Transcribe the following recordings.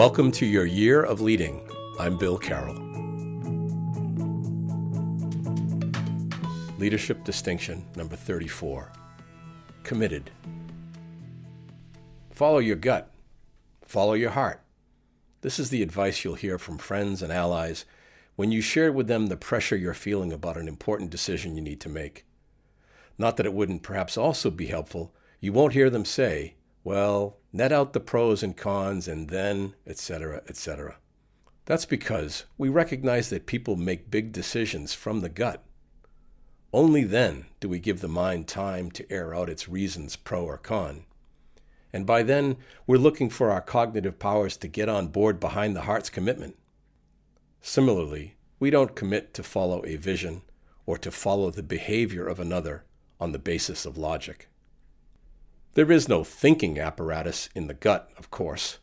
Welcome to your year of leading. I'm Bill Carroll. Leadership Distinction number 34 Committed. Follow your gut, follow your heart. This is the advice you'll hear from friends and allies when you share with them the pressure you're feeling about an important decision you need to make. Not that it wouldn't perhaps also be helpful, you won't hear them say, well, net out the pros and cons and then, etc., etc. That's because we recognize that people make big decisions from the gut. Only then do we give the mind time to air out its reasons pro or con. And by then, we're looking for our cognitive powers to get on board behind the heart's commitment. Similarly, we don't commit to follow a vision or to follow the behavior of another on the basis of logic. There is no thinking apparatus in the gut, of course.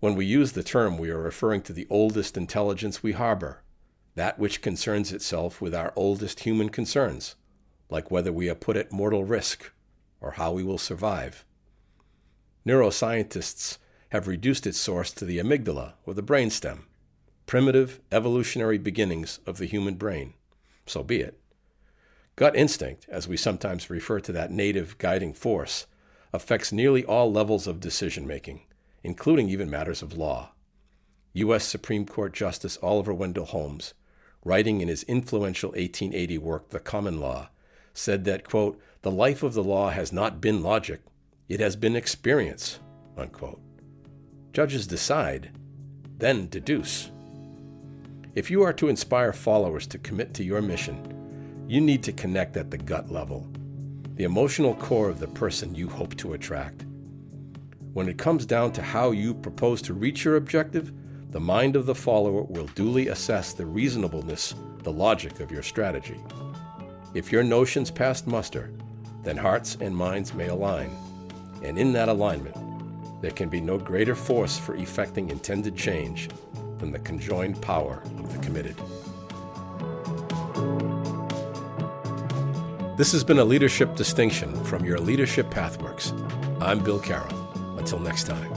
When we use the term, we are referring to the oldest intelligence we harbor, that which concerns itself with our oldest human concerns, like whether we are put at mortal risk or how we will survive. Neuroscientists have reduced its source to the amygdala or the brainstem, primitive evolutionary beginnings of the human brain. So be it. Gut instinct, as we sometimes refer to that native guiding force, affects nearly all levels of decision making, including even matters of law. U.S. Supreme Court Justice Oliver Wendell Holmes, writing in his influential 1880 work, The Common Law, said that, quote, the life of the law has not been logic, it has been experience, unquote. Judges decide, then deduce. If you are to inspire followers to commit to your mission, you need to connect at the gut level the emotional core of the person you hope to attract. When it comes down to how you propose to reach your objective, the mind of the follower will duly assess the reasonableness, the logic of your strategy. If your notions pass muster, then hearts and minds may align, and in that alignment, there can be no greater force for effecting intended change than the conjoined power of the committed. This has been a leadership distinction from your Leadership Pathworks. I'm Bill Carroll. Until next time.